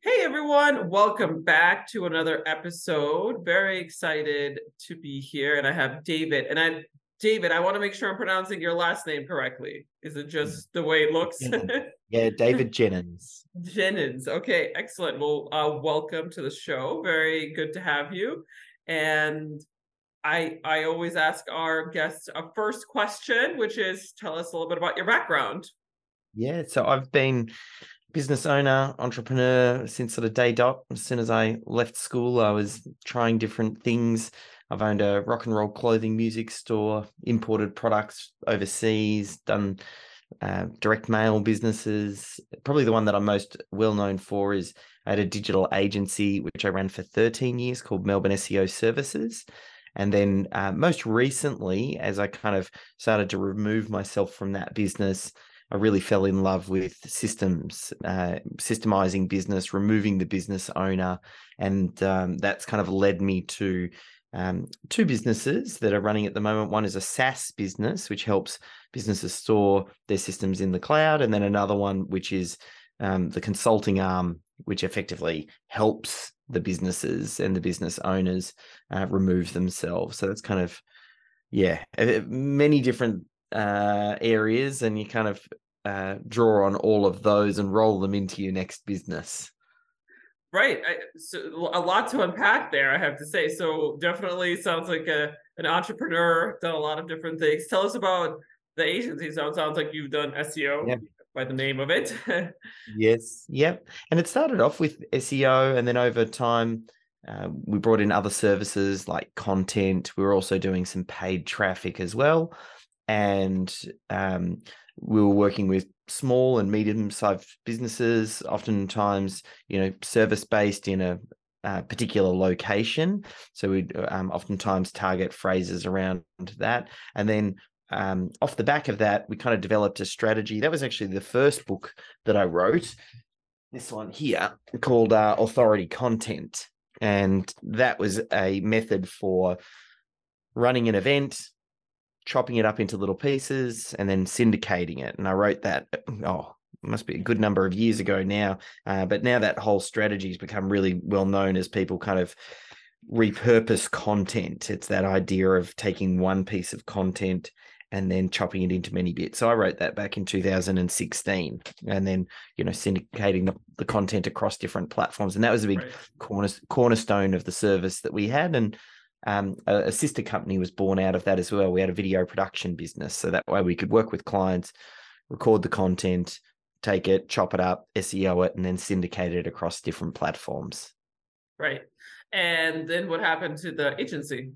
Hey everyone, welcome back to another episode. Very excited to be here. And I have David. And I David, I want to make sure I'm pronouncing your last name correctly. Is it just the way it looks? yeah, David Jenyns. Jenyns. Okay, excellent. Well, uh, welcome to the show. Very good to have you. And I I always ask our guests a first question, which is tell us a little bit about your background. Yeah, so I've been business owner, entrepreneur since sort of day dot. As soon as I left school, I was trying different things. I've owned a rock and roll clothing music store, imported products overseas, done uh, direct mail businesses. Probably the one that I'm most well known for is I had a digital agency which I ran for 13 years called Melbourne SEO Services. And then uh, most recently, as I kind of started to remove myself from that business, I really fell in love with systems, uh, systemizing business, removing the business owner. And um, that's kind of led me to um, two businesses that are running at the moment. One is a SaaS business, which helps businesses store their systems in the cloud. And then another one, which is um, the consulting arm, which effectively helps the businesses and the business owners uh, remove themselves. So that's kind of yeah, many different uh, areas, and you kind of uh, draw on all of those and roll them into your next business. Right. I, so a lot to unpack there, I have to say. So definitely sounds like a an entrepreneur, done a lot of different things. Tell us about the agency. So it sounds like you've done SEO. By the name of it. yes, yep. And it started off with SEO, and then over time, uh, we brought in other services like content. We were also doing some paid traffic as well, and um, we were working with small and medium-sized businesses, oftentimes, you know, service-based in a uh, particular location. So we'd um, oftentimes target phrases around that. And then um, off the back of that, we kind of developed a strategy. That was actually the first book that I wrote. This one here called uh, Authority Content. And that was a method for running an event, chopping it up into little pieces, and then syndicating it. And I wrote that, oh, must be a good number of years ago now. Uh, but now that whole strategy has become really well known as people kind of repurpose content. It's that idea of taking one piece of content and then chopping it into many bits. So I wrote that back in 2016 and then, you know, syndicating the, the content across different platforms. And that was a big right. corner, cornerstone of the service that we had. And um, a, a, sister company was born out of that as well. We had a video production business. So that way we could work with clients, record the content, take it, chop it up, SEO it, and then syndicate it across different platforms. Right. And then what happened to the agency?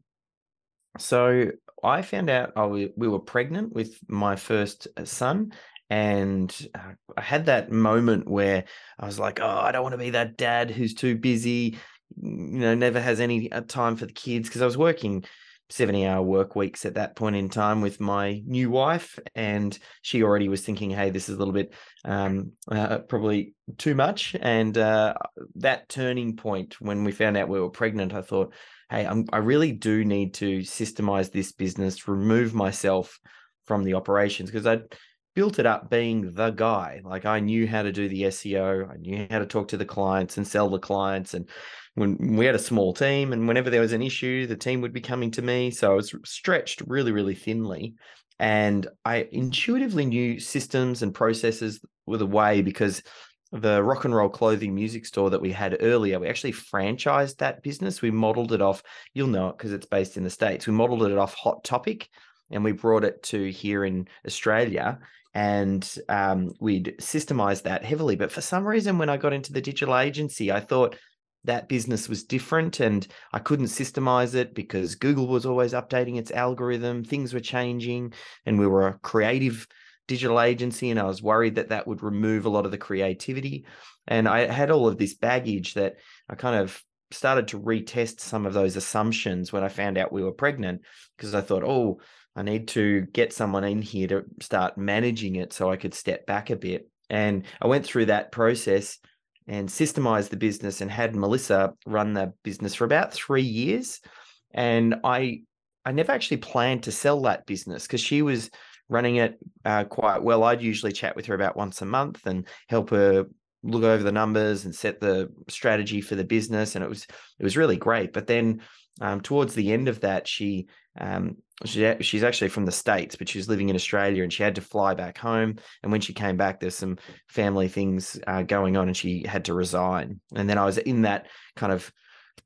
So I found out I we were pregnant with my first uh, son, and uh, I had that moment where I was like, "Oh, I don't want to be that dad who's too busy, you know, never has any uh, time for the kids." Because I was working 70 hour work weeks at that point in time with my new wife and she already was thinking hey this is a little bit um, uh, probably too much and uh, that turning point when we found out we were pregnant i thought hey, I'm, I really do need to systemize this business, remove myself from the operations because I built it up being the guy. Like I knew how to do the SEO, I knew how to talk to the clients and sell the clients. And when we had a small team, and whenever there was an issue, the team would be coming to me. So I was stretched really, really thinly. And I intuitively knew systems and processes were the way because the rock and roll clothing music store that we had earlier, we actually franchised that business. We modeled it off, you'll know it because it's based in the States. We modeled it off Hot Topic and we brought it to here in Australia and um, we'd systemized that heavily. But for some reason, when I got into the digital agency, I thought that business was different and I couldn't systemize it because Google was always updating its algorithm, things were changing, and we were a creative digital agency, and I was worried that that would remove a lot of the creativity. And I had all of this baggage that I kind of started to retest some of those assumptions when I found out we were pregnant because I thought, oh, I need to get someone in here to start managing it so I could step back a bit. And I went through that process and systemized the business and had Melissa run the business for about three years. And I I never actually planned to sell that business because she was running it uh, quite well. I'd usually chat with her about once a month and help her look over the numbers and set the strategy for the business, and it was it was really great. But then um, towards the end of that, she um, she she's actually from the states, but she was living in Australia, and she had to fly back home. And when she came back, there's some family things uh, going on, and she had to resign. And then I was in that kind of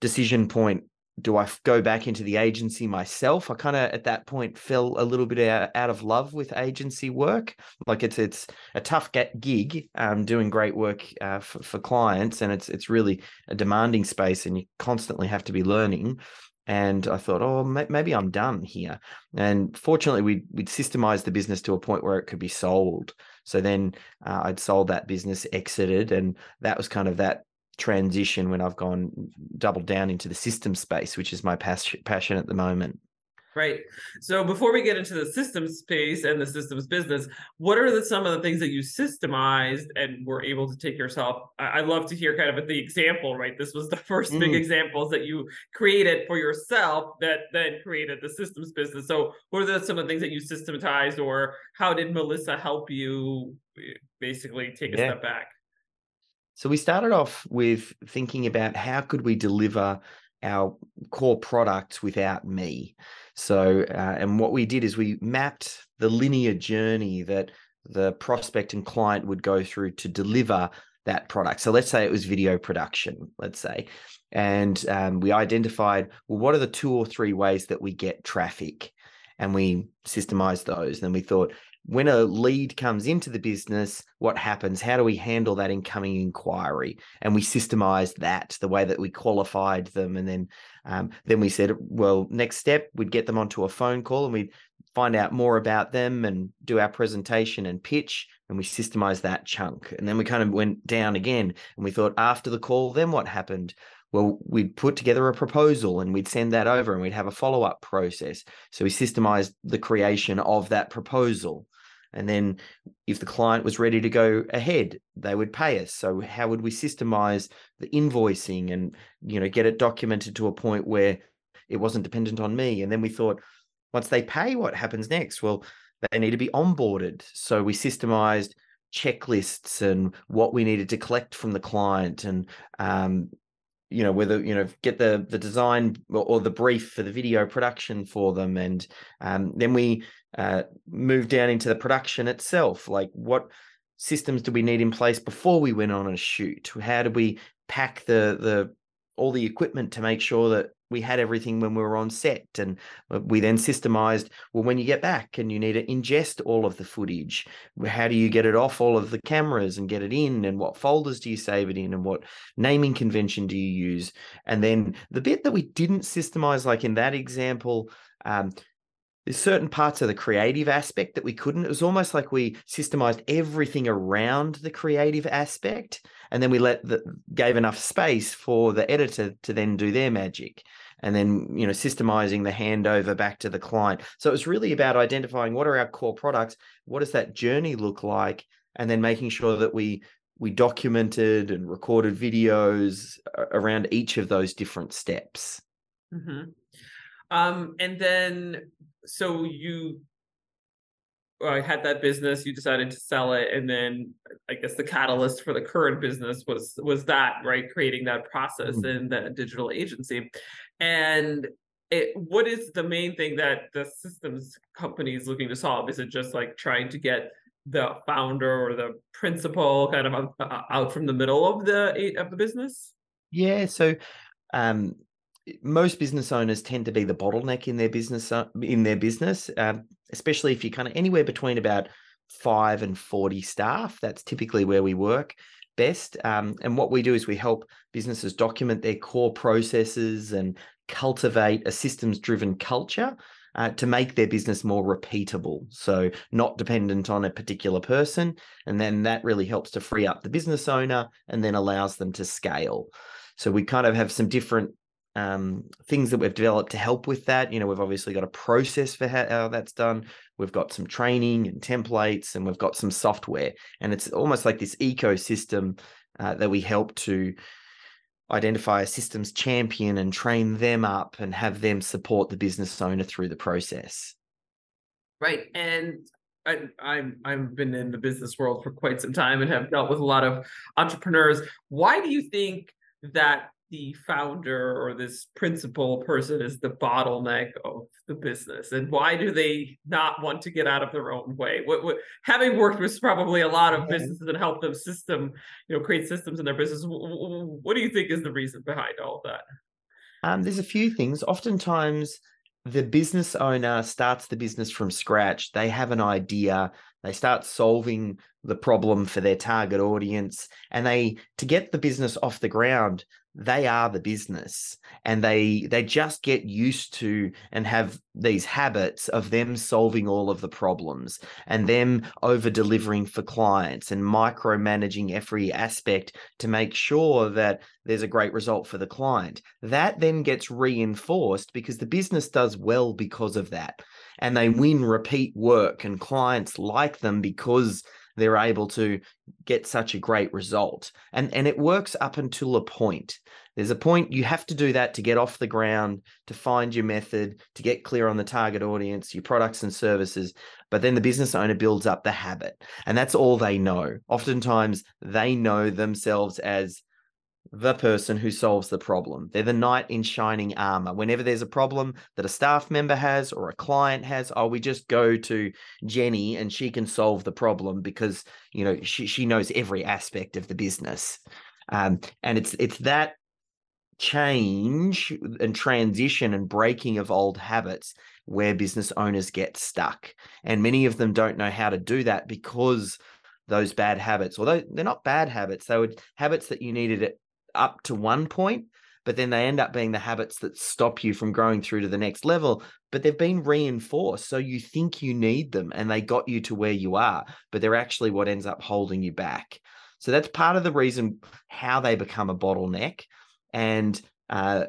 decision point do I go back into the agency myself? I kind of at that point fell a little bit out, out of love with agency work. Like it's it's a tough gig, um, doing great work uh, for, for clients, and it's it's really a demanding space, and you constantly have to be learning. And I thought, oh, maybe I'm done here. And fortunately, we we'd systemized the business to a point where it could be sold. So then uh, I'd sold that business, exited, and that was kind of that transition when I've gone doubled down into the system space, which is my passion passion at the moment. Right. So before we get into the systems space and the systems business, what are the, some of the things that you systemized and were able to take yourself? I, I love to hear kind of the example, right? This was the first mm. big examples that you created for yourself that then created the systems business. So what are the, some of the things that you systematized or how did Melissa help you eh, basically take a yeah. step back? So we started off with thinking about how could we deliver our core products without me. So, uh, and what we did is we mapped the linear journey that the prospect and client would go through to deliver that product. So let's say it was video production, let's say, and um, we identified well, what are the two or three ways that we get traffic, and we systemized those. Then we thought, when a lead comes into the business, what happens? How do we handle that incoming inquiry? And we systemized that the way that we qualified them, and then um, then we said, well, next step, we'd get them onto a phone call and we'd find out more about them and do our presentation and pitch, and we systemized that chunk. And then we kind of went down again, and we thought after the call, then what happened? well, we'd put together a proposal and we'd send that over and we'd have a follow up process. So we systemized the creation of that proposal. And then if the client was ready to go ahead, they would pay us. So how would we systemize the invoicing and you know get it documented to a point where it wasn't dependent on me? And then we thought, once they pay, what happens next? Well, they need to be onboarded. So we systemized checklists and what we needed to collect from the client and um, you know whether you know get the the design or, the brief for the video production for them and um, then we uh, move down into the production itself? Like what systems do we need in place before we went on a shoot? How do we pack the the all the equipment to make sure that we had everything when we were on set? And uh, we then systemized well when you get back and you need to ingest all of the footage how do you get it off all of the cameras and get it in? And what folders do you save it in? And what naming convention do you use? And then the bit that we didn't systemize like in that example um, there's certain parts of the creative aspect that we couldn't. It was almost like we systemized everything around the creative aspect, and then we let the gave enough space for the editor to then do their magic, and then you know systemizing the handover back to the client. So it was really about identifying what are our core products, what does that journey look like, and then making sure that we we documented and recorded videos around each of those different steps. Mm-hmm. Um, and then so you uh, had that business you decided to sell it and then i guess the catalyst for the current business was was that right? Creating that process mm-hmm. in the digital agency. And it what is the main thing that the systems company is looking to solve? Is it just like trying to get the founder or the principal kind of uh, out from the middle of the of the business? Yeah so um most business owners tend to be the bottleneck in their business uh, in their business, um, especially if you're kind of anywhere between about five and forty staff. That's typically where we work best. Um, and what we do is we help businesses document their core processes and cultivate a systems driven culture. uh, to make their business more repeatable. So, not dependent on a particular person. And then that really helps to free up the business owner and then allows them to scale. So, we kind of have some different um, things that we've developed to help with that. You know, we've obviously got a process for how, how, that's done. We've got some training and templates, and we've got some software. And it's almost like this ecosystem uh, that we help to identify a systems champion and train them up and have them support the business owner through the process. Right. And I, I'm I've been in the business world for quite some time and have dealt with a lot of entrepreneurs. Why do you think that the founder or this principal person is the bottleneck of the business? And why do they not want to get out of their own way? What, what having worked with probably a lot of businesses and help them system you know create systems in their business what do you think is the reason behind all of that? Um, there's a few things. Oftentimes the business owner starts the business from scratch. They have an idea. They start solving the problem for their target audience. And they to get the business off the ground they are the business and they they just get used to and have these habits of them solving all of the problems and them over delivering for clients and micromanaging every aspect to make sure that there's a great result for the client. That then gets reinforced because the business does well because of that and they win repeat work and clients like them because they're able to get such a great result. And, and it works up until a point. There's a point you have to do that to get off the ground, to find your method, to get clear on the target audience, your products and services. But then the business owner builds up the habit, and that's all they know. Oftentimes, they know themselves as the person who solves the problem. They're the knight in shining armor. Whenever there's a problem that a staff member has or a client has, oh, we just go to Jenny and she can solve the problem because you know she she knows every aspect of the business. Um, and it's it's that change and transition and breaking of old habits where business owners get stuck. And many of them don't know how to do that because those bad habits, although they're not bad habits, they were habits that you needed up to one point, but then they end up being the habits that stop you from growing through to the next level. But they've been reinforced. So you think you need them and they got you to where you are, but they're actually what ends up holding you back. So that's part of the reason how they become a bottleneck. And uh,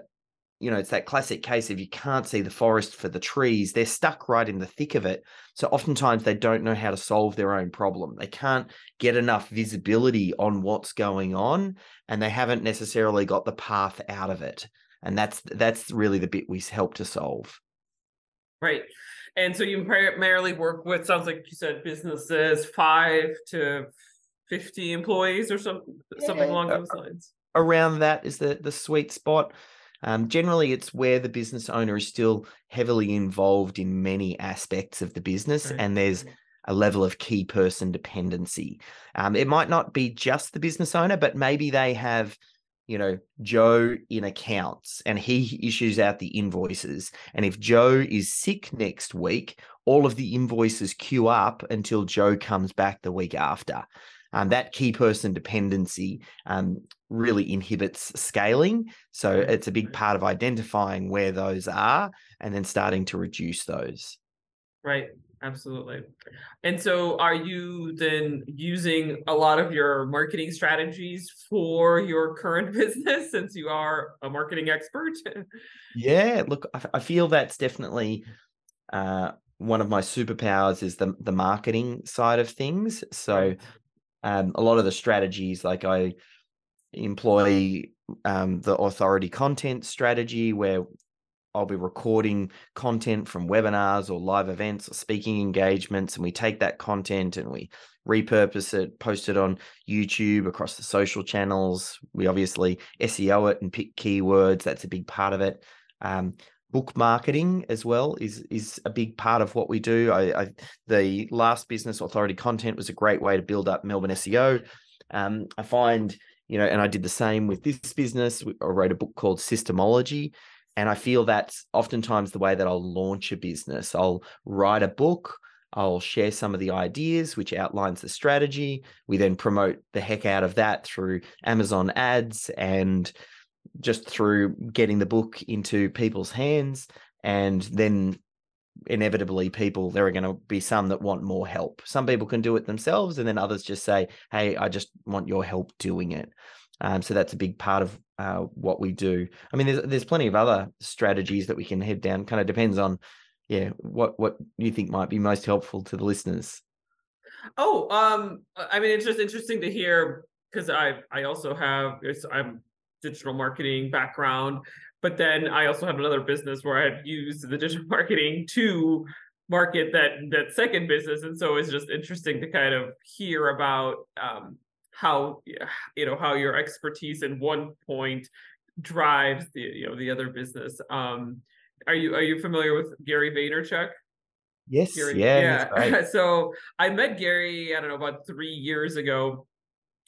you know, it's that classic case of you can't see the forest for the trees. They're stuck right in the thick of it. So oftentimes they don't know how to solve their own problem. They can't get enough visibility on what's going on, and they haven't necessarily got the path out of it. And that's that's really the bit we help to solve. Right. And so you primarily work with sounds like you said businesses five to fifty employees or something yeah. something along those lines. Around that is the the sweet spot. Um, generally, it's where the business owner is still heavily involved in many aspects of the business, right. and there's a level of key person dependency. Um, it might not be just the business owner, but maybe they have, you know, Joe in accounts and he issues out the invoices. And if Joe is sick next week, all of the invoices queue up until Joe comes back the week after um, that key person dependency um, really inhibits scaling. So it's a big part of identifying where those are and then starting to reduce those. Right. Absolutely. And so are you then using a lot of your marketing strategies for your current business since you are a marketing expert? yeah, look, I, feel that's definitely uh, one of my superpowers is the the marketing side of things. So um, a lot of the strategies like i employ um, the authority content strategy where I'll be recording content from webinars or live events or speaking engagements, and we take that content and we repurpose it, post it on YouTube across the social channels. We obviously SEO it and pick keywords. That's a big part of it. Um, book marketing as well is is a big part of what we do. I, I, the last business authority content was a great way to build up Melbourne SEO. Um, I find you know, and I did the same with this business. I wrote a book called Systemology, and I feel that's oftentimes the way that I'll launch a business. I'll write a book. I'll share some of the ideas, which outlines the strategy. We then promote the heck out of that through Amazon ads and just through getting the book into people's hands and then inevitably people there are going to be some that want more help. Some people can do it themselves and then others just say hey i just want your help doing it. Um, so that's a big part of uh, what we do. I mean there's, there's plenty of other strategies that we can head down. Kind of depends on yeah what what you think might be most helpful to the listeners. Oh um i mean it's just interesting to hear because i i also have i'm digital marketing background but then I also had another business where I had used the digital marketing to market that that second business, and so it's just interesting to kind of hear about um, how you know how your expertise in one point drives the you know the other business. Um, are you are you familiar with Gary Vaynerchuk? Yes. Gary, yeah. yeah. so I met Gary, I don't know, about three years ago.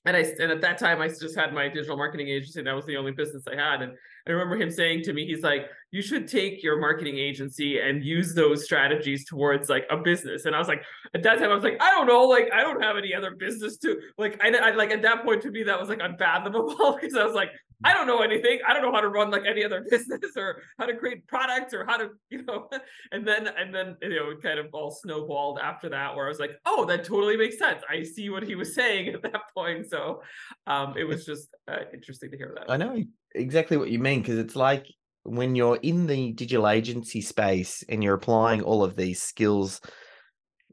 And I and at that time I just had my digital marketing agency. That was the only business I had. And I remember him saying to me, he's like, you should take your marketing agency and use those strategies towards like a business. And I was like, at that time, I was like, I don't know, like I don't have any other business to like. I, I like at that point to me that was like unfathomable because I was like, I don't know anything. I don't know how to run like any other business or how to create products or how to, you know. And then and then you know it kind of all snowballed after that, where I was like, oh, that totally makes sense. I see what he was saying at that point. So um, it was just uh, interesting to hear that. I know exactly what you mean because it's like when you're in the digital agency space and you're applying all of these skills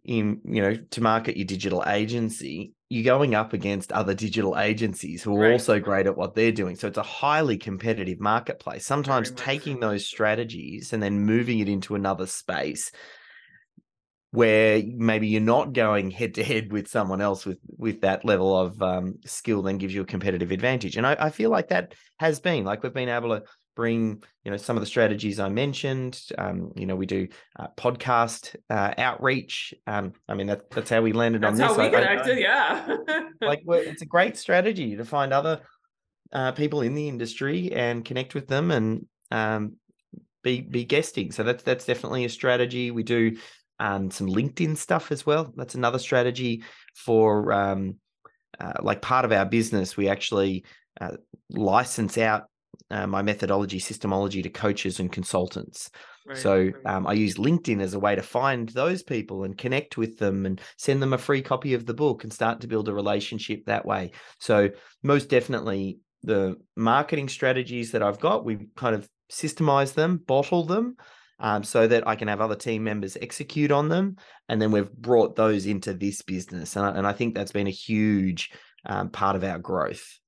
in you know to market your digital agency you're going up against other digital agencies who are right. also great at what they're doing so it's a highly competitive marketplace sometimes taking those strategies and then moving it into another space where maybe you're not going head to head with someone else with with that level of um, skill then gives you a competitive advantage and I, I, feel like that has been like we've been able to bring you know some of the strategies i mentioned. Um, you know we do uh, podcast uh, outreach. Um, i mean that, that's how we landed that's on this. how we connected yeah. Like it's a great strategy to find other uh, people in the industry and connect with them and um, be be guesting. So that's that's definitely a strategy. We do um, some LinkedIn stuff as well. That's another strategy for um, uh, like part of our business. We actually uh, license out uh, my methodology, systemology to coaches and consultants. Right, so um, I use LinkedIn as a way to find those people and connect with them and send them a free copy of the book and start to build a relationship that way. So most definitely the marketing strategies that I've got, we kind of systemize them, bottle them, um, so that I can have other team members execute on them. And then we've brought those into this business. And I, and I think that's been a huge um, part of our growth.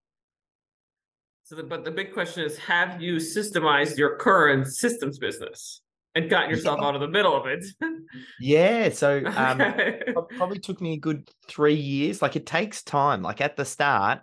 So, the, but the big question is have you systemized your current systems business? and gotten yourself yeah. out of the middle of it. yeah. So um, probably took me a good three years. Like it takes time. Like at the start,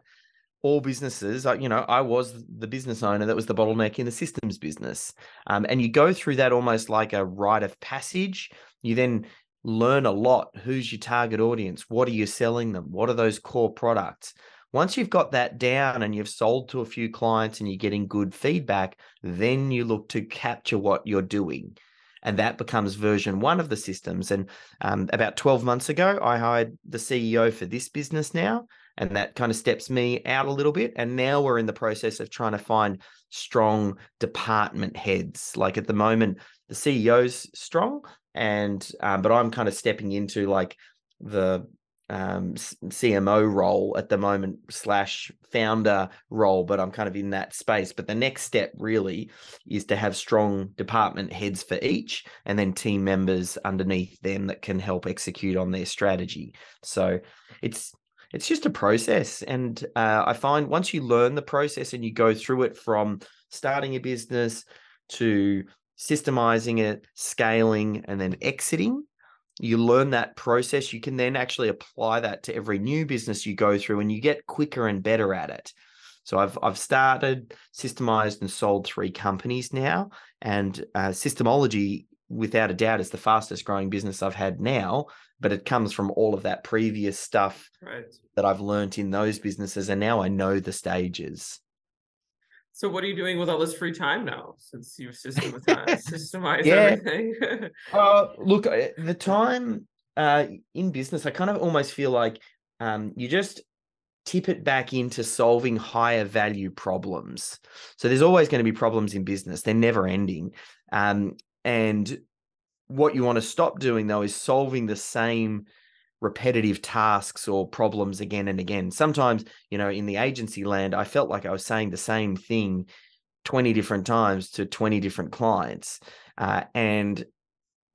all businesses, you know, I was the business owner that was the bottleneck in the systems business. Um, and you go through that almost like a rite of passage. You then learn a lot. Who's your target audience? What are you selling them? What are those core products? Once you've got that down and you've sold to a few clients and you're getting good feedback, then you look to capture what you're doing. And that becomes version one of the systems. And um, about 12 months ago, I hired the CEO for this business now and that kind of steps me out a little bit and now we're in the process of trying to find strong department heads like at the moment the ceo's strong and um, but i'm kind of stepping into like the um, cmo role at the moment slash founder role but i'm kind of in that space but the next step really is to have strong department heads for each and then team members underneath them that can help execute on their strategy so it's it's just a process. And uh, I find once you learn the process and you go through it from starting a business to systemizing it, scaling, and then exiting, you learn that process. You can then actually apply that to every new business you go through and you get quicker and better at it. So I've I've started, systemized, and sold three companies now, and uh, systemology, without a doubt, is the fastest growing business I've had now but it comes from all of that previous stuff right. that I've learned in those businesses, and now I know the stages. So, what are you doing with all this free time now, since you've systematized, systemized everything? uh, look, uh, the time uh, in business, I kind of almost feel like um, you just tip it back into solving higher value problems. So there's always going to be problems in business; they're never ending. Um, and what you want to stop doing though is solving the same repetitive tasks or problems again and again. Sometimes, you know, in the agency land, I felt like I was saying the same thing 20 different times to 20 different clients. Uh, and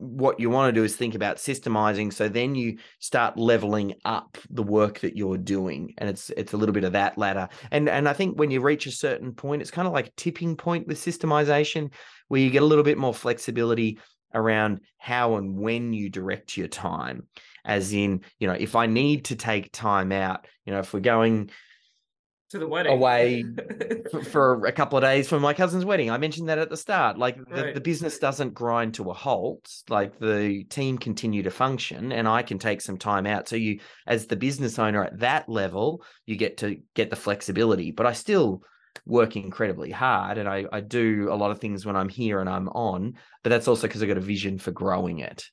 what you want to do is think about systemizing so then you start leveling up the work that you're doing and it's it's a little bit of that ladder and and i think when you reach a certain point it's kind of like a tipping point with systemization where you get a little bit more flexibility around how and when you direct your time as mm-hmm. in you know if i need to take time out you know if we're going to the wedding away for, for, a couple of days for my cousin's wedding. I mentioned that at the start. Like the, Right. the business doesn't grind to a halt. Like the team continue to function and I can take some time out. So you as the business owner at that level, you get to get the flexibility. But I still work incredibly hard and I, I do a lot of things when I'm here and I'm on. But that's also because i've got a vision for growing it.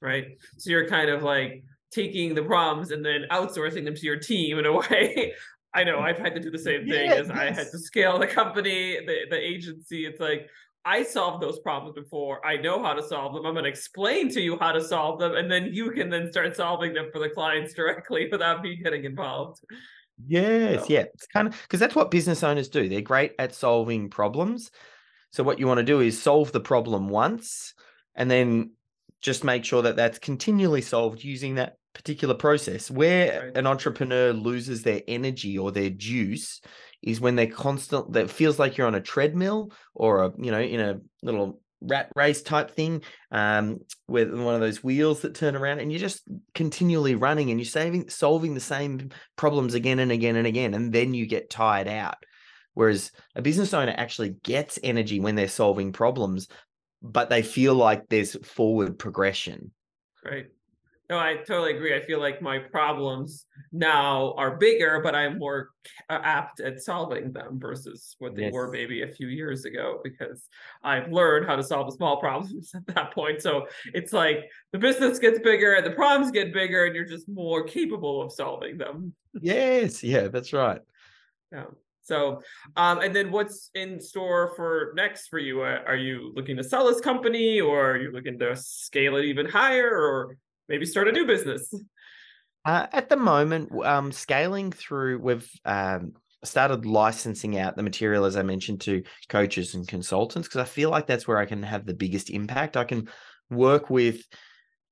Right? So you're kind of like taking the problems and then outsourcing them to your team in a way. I know I've had to do the same thing Yeah, as I had to scale the company, the, the agency. It's like I solved those problems before. I know how to solve them. I'm going to explain to you how to solve them, and then you can then start solving them for the clients directly without me getting involved. Yes, So- yeah. It's kind of because that's what business owners do. They're great at solving problems. So what you want to do is solve the problem once and then just make sure that that's continually solved using that particular process. Where an entrepreneur loses their energy or their juice is when they're constant that feels like you're on a treadmill or a, you know, in a little rat race type thing um with one of those wheels that turn around and you're just continually running and you're saving solving the same problems again and again and again and then you get tired out whereas a business owner actually gets energy when they're solving problems but they feel like there's forward progression Right. No, I totally agree. I feel like my problems now are bigger, but I'm more apt at solving them versus what they were maybe a few years ago because I've learned how to solve the small problems at that point. So it's like the business gets bigger and the problems get bigger, and you're just more capable of solving them. yes yeah that's right Yeah. So, um, and then what's in store for next for you? Uh, Are you looking to sell this company, or are you looking to scale it even higher, or maybe start a new business? Uh, at the moment, um, scaling through, we've um, started licensing out the material, as I mentioned, to coaches and consultants, because I feel like that's where I can have the biggest impact. I can work with,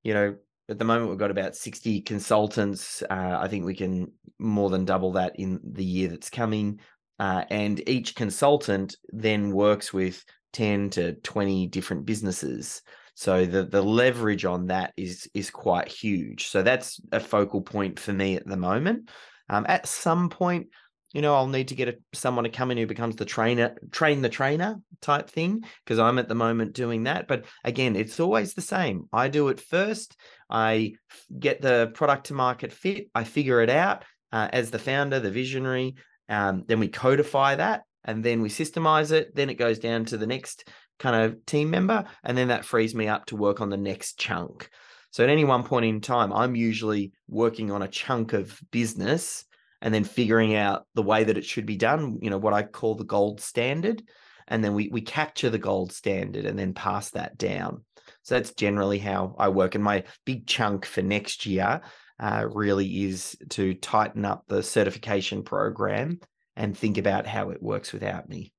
you know, at the moment, we've got about 60 consultants. Uh, I think we can more than double that in the year that's coming. Uh, and each consultant then works with 10 to 20 different businesses. So the the leverage on that is is quite huge. So that's a focal point for me at the moment. Um, at some point, you know, I'll need to get a, someone to come in who becomes the trainer, train the trainer type thing, because I'm at the moment doing that. But again, it's always the same. I do it first. I get the product to market fit. I figure it out uh, as the founder, the visionary. Um, then we codify that, and then we systemize it. Then it goes down to the next kind of team member, and then that frees me up to work on the next chunk. So at any one point in time, I'm usually working on a chunk of business and then figuring out the way that it should be done, you know, what I call the gold standard. And then we we capture the gold standard and then pass that down. So that's generally how I work. And my big chunk for next year uh, really is to tighten up the certification program and think about how it works without me.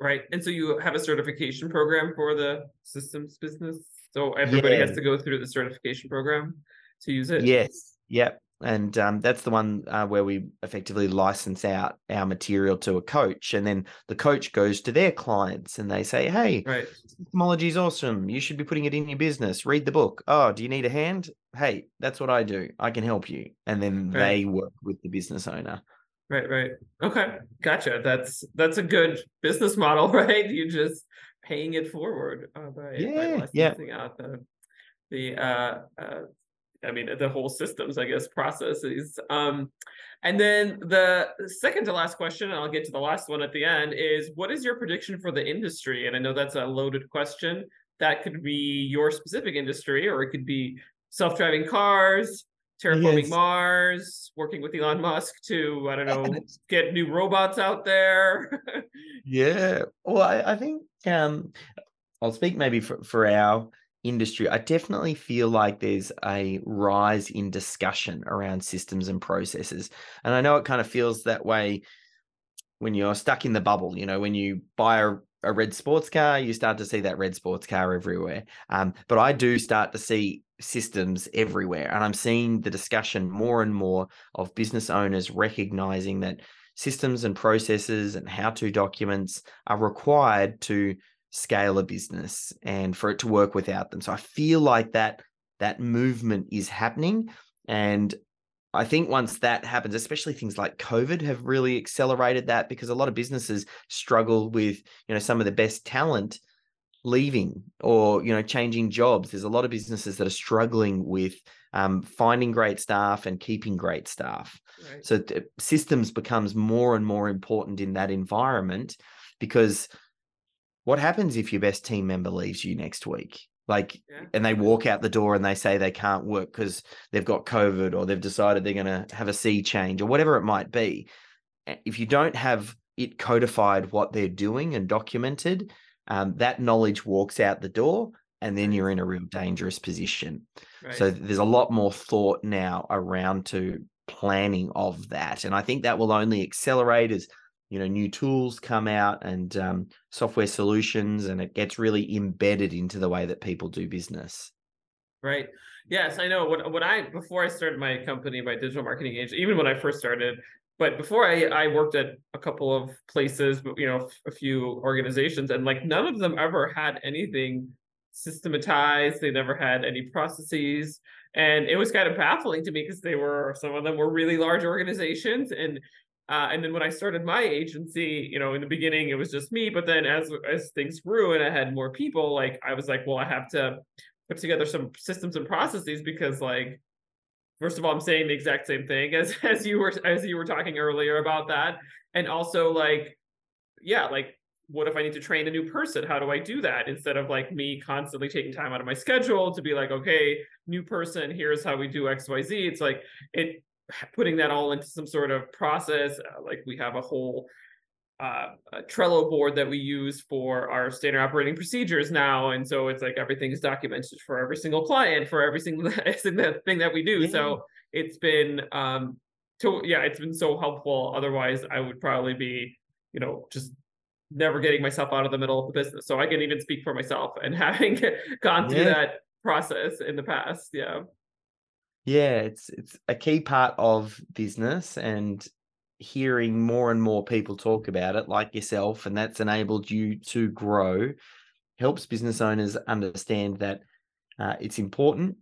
Right. And so you have a certification program for the systems business. So everybody has to go through the certification program to use it. Yes. Yep. And um, that's the one uh, where we effectively license out our material to a coach. And then the coach goes to their clients and they say, hey, Right. systemology is awesome. You should be putting it in your business. Read the book. Oh, do you need a hand? Hey, that's what I do. I can help you. And then Right. they work with the business owner. Right. Right. Okay. Gotcha. That's that's a good business model, right? You just paying it forward uh, by, by Yeah, yeah. licensing out the the uh, uh I mean the whole systems, I guess, processes. Um and then the second to last question, and I'll get to the last one at the end, is what is your prediction for the industry? And I know that's a loaded question. That could be your specific industry, or it could be self-driving cars, terraforming Yes. Mars, working with Elon Musk to, I don't know, get new robots out there. Yeah. Well, I, I think um, I'll speak maybe for, for our industry, I definitely feel like there's a rise in discussion around systems and processes. And I know it kind of feels that way when you're stuck in the bubble, you know, when you buy a, a red sports car, you start to see that red sports car everywhere. Um, but I do start to see systems everywhere. And I'm seeing the discussion more and more of business owners recognizing that systems and processes and how to documents are required to scale a business and for it to work without them. So I feel like that that movement is happening and I think once that happens, especially things like COVID have really accelerated that because a lot of businesses struggle with, you know, some of the best talent leaving or, you know, changing jobs. There's a lot of businesses that are struggling with um, finding great staff and keeping great staff. Right. So t- systems becomes more and more important in that environment because what happens if your best team member leaves you next week? Like, yeah. and they walk out the door and they say they can't work because they've got COVID or they've decided they're going to have a sea change or whatever it might be. If you don't have it codified what they're doing and documented, um, that knowledge walks out the door and then you're in a real dangerous position. Right. So there's a lot more thought now around to planning of that. And I think that will only accelerate as you know new tools come out and um, software solutions and it gets really embedded into the way that people do business. Right. Yes i know. What, what i before i started my company my digital marketing agency even when i first started but before I, I worked at a couple of places you know a few organizations and like none of them ever had anything systematized. They never had any processes. And it was kind of baffling to me because they were some of them were really large organizations and uh, and then when I started my agency, you know, in the beginning it was just me, but then as as things grew and I had more people, like I was like, well, I have to put together some systems and processes because, like, first of all, I'm saying the exact same thing as as you were as you were talking earlier about that, and also like, yeah, like, what if I need to train a new person? How do I do that instead of like me constantly taking time out of my schedule to be like, okay, new person, here's how we do X Y Z. It's like it putting that all into some sort of process. Uh, like we have a whole uh, a Trello board that we use for our standard operating procedures now, and so it's like everything is documented for every single client for every single thing that we do. Yeah. So it's been um, to yeah, it's been so helpful. Otherwise, I would probably be you know just never getting myself out of the middle of the business. So I can even speak for myself and having gone through yeah. that process in the past. Yeah. Yeah, it's it's a key part of business and hearing more and more people talk about it like yourself and that's enabled you to grow helps business owners understand that uh, it's important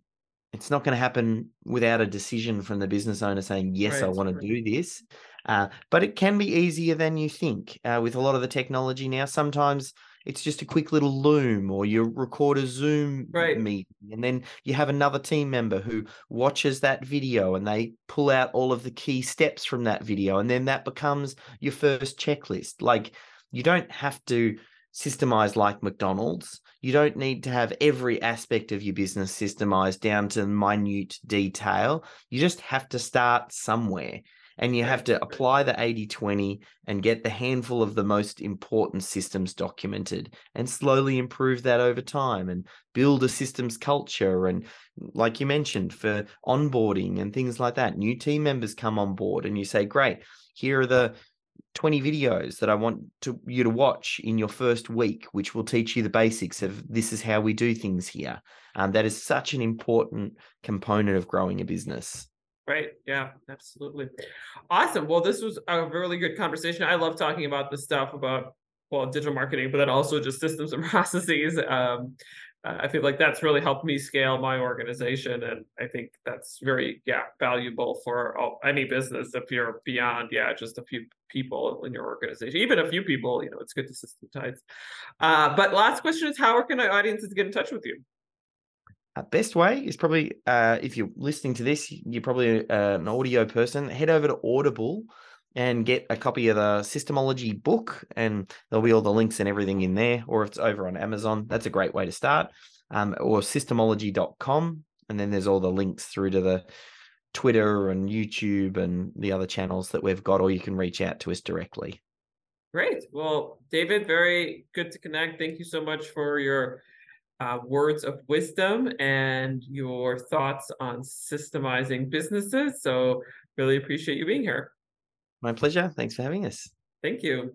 it's not going to happen without a decision from the business owner saying yes right, i want right. to do this uh, but it can be easier than you think uh, with a lot of the technology now sometimes it's just a quick little loom or you record a zoom right. meeting and then you have another team member who watches that video and they pull out all of the key steps from that video and then that becomes your first checklist. Like you don't have to systemize like mcdonald's. You don't need to have every aspect of your business systemized down to minute detail. You just have to start somewhere and you have to apply the 80 20 and get the handful of the most important systems documented and slowly improve that over time and build a systems culture. And like you mentioned, for onboarding and things like that, new team members come on board and you say, Great, here are the 20 videos that I want to you to watch in your first week, which will teach you the basics of this is how we do things here. Um, that is such an important component of growing a business. Right. Yeah, absolutely. Awesome. Well, this was a really good conversation. I love talking about this stuff about, well, digital marketing, but then also just systems and processes. Um, I feel like that's really helped me scale my organization. And I think that's very, yeah, valuable for all, any business if you're beyond, yeah, just a few people in your organization. Even a few people, you know, it's good to systematize. Uh, but last question is how can our audiences get in touch with you? Uh, best way is probably uh, if you're listening to this, you're probably uh, an audio person. Head over to Audible and get a copy of the Systemology book, and there'll be all the links and everything in there. Or if it's over on Amazon, that's a great way to start. Um, or systemology.com, and then there's all the links through to the Twitter and YouTube and the other channels that we've got, or you can reach out to us directly. Great. Well, David, very good to connect. Thank you so much for your uh, words of wisdom and your thoughts on systemizing businesses. So, really appreciate you being here. My pleasure. Thanks for having us. Thank you.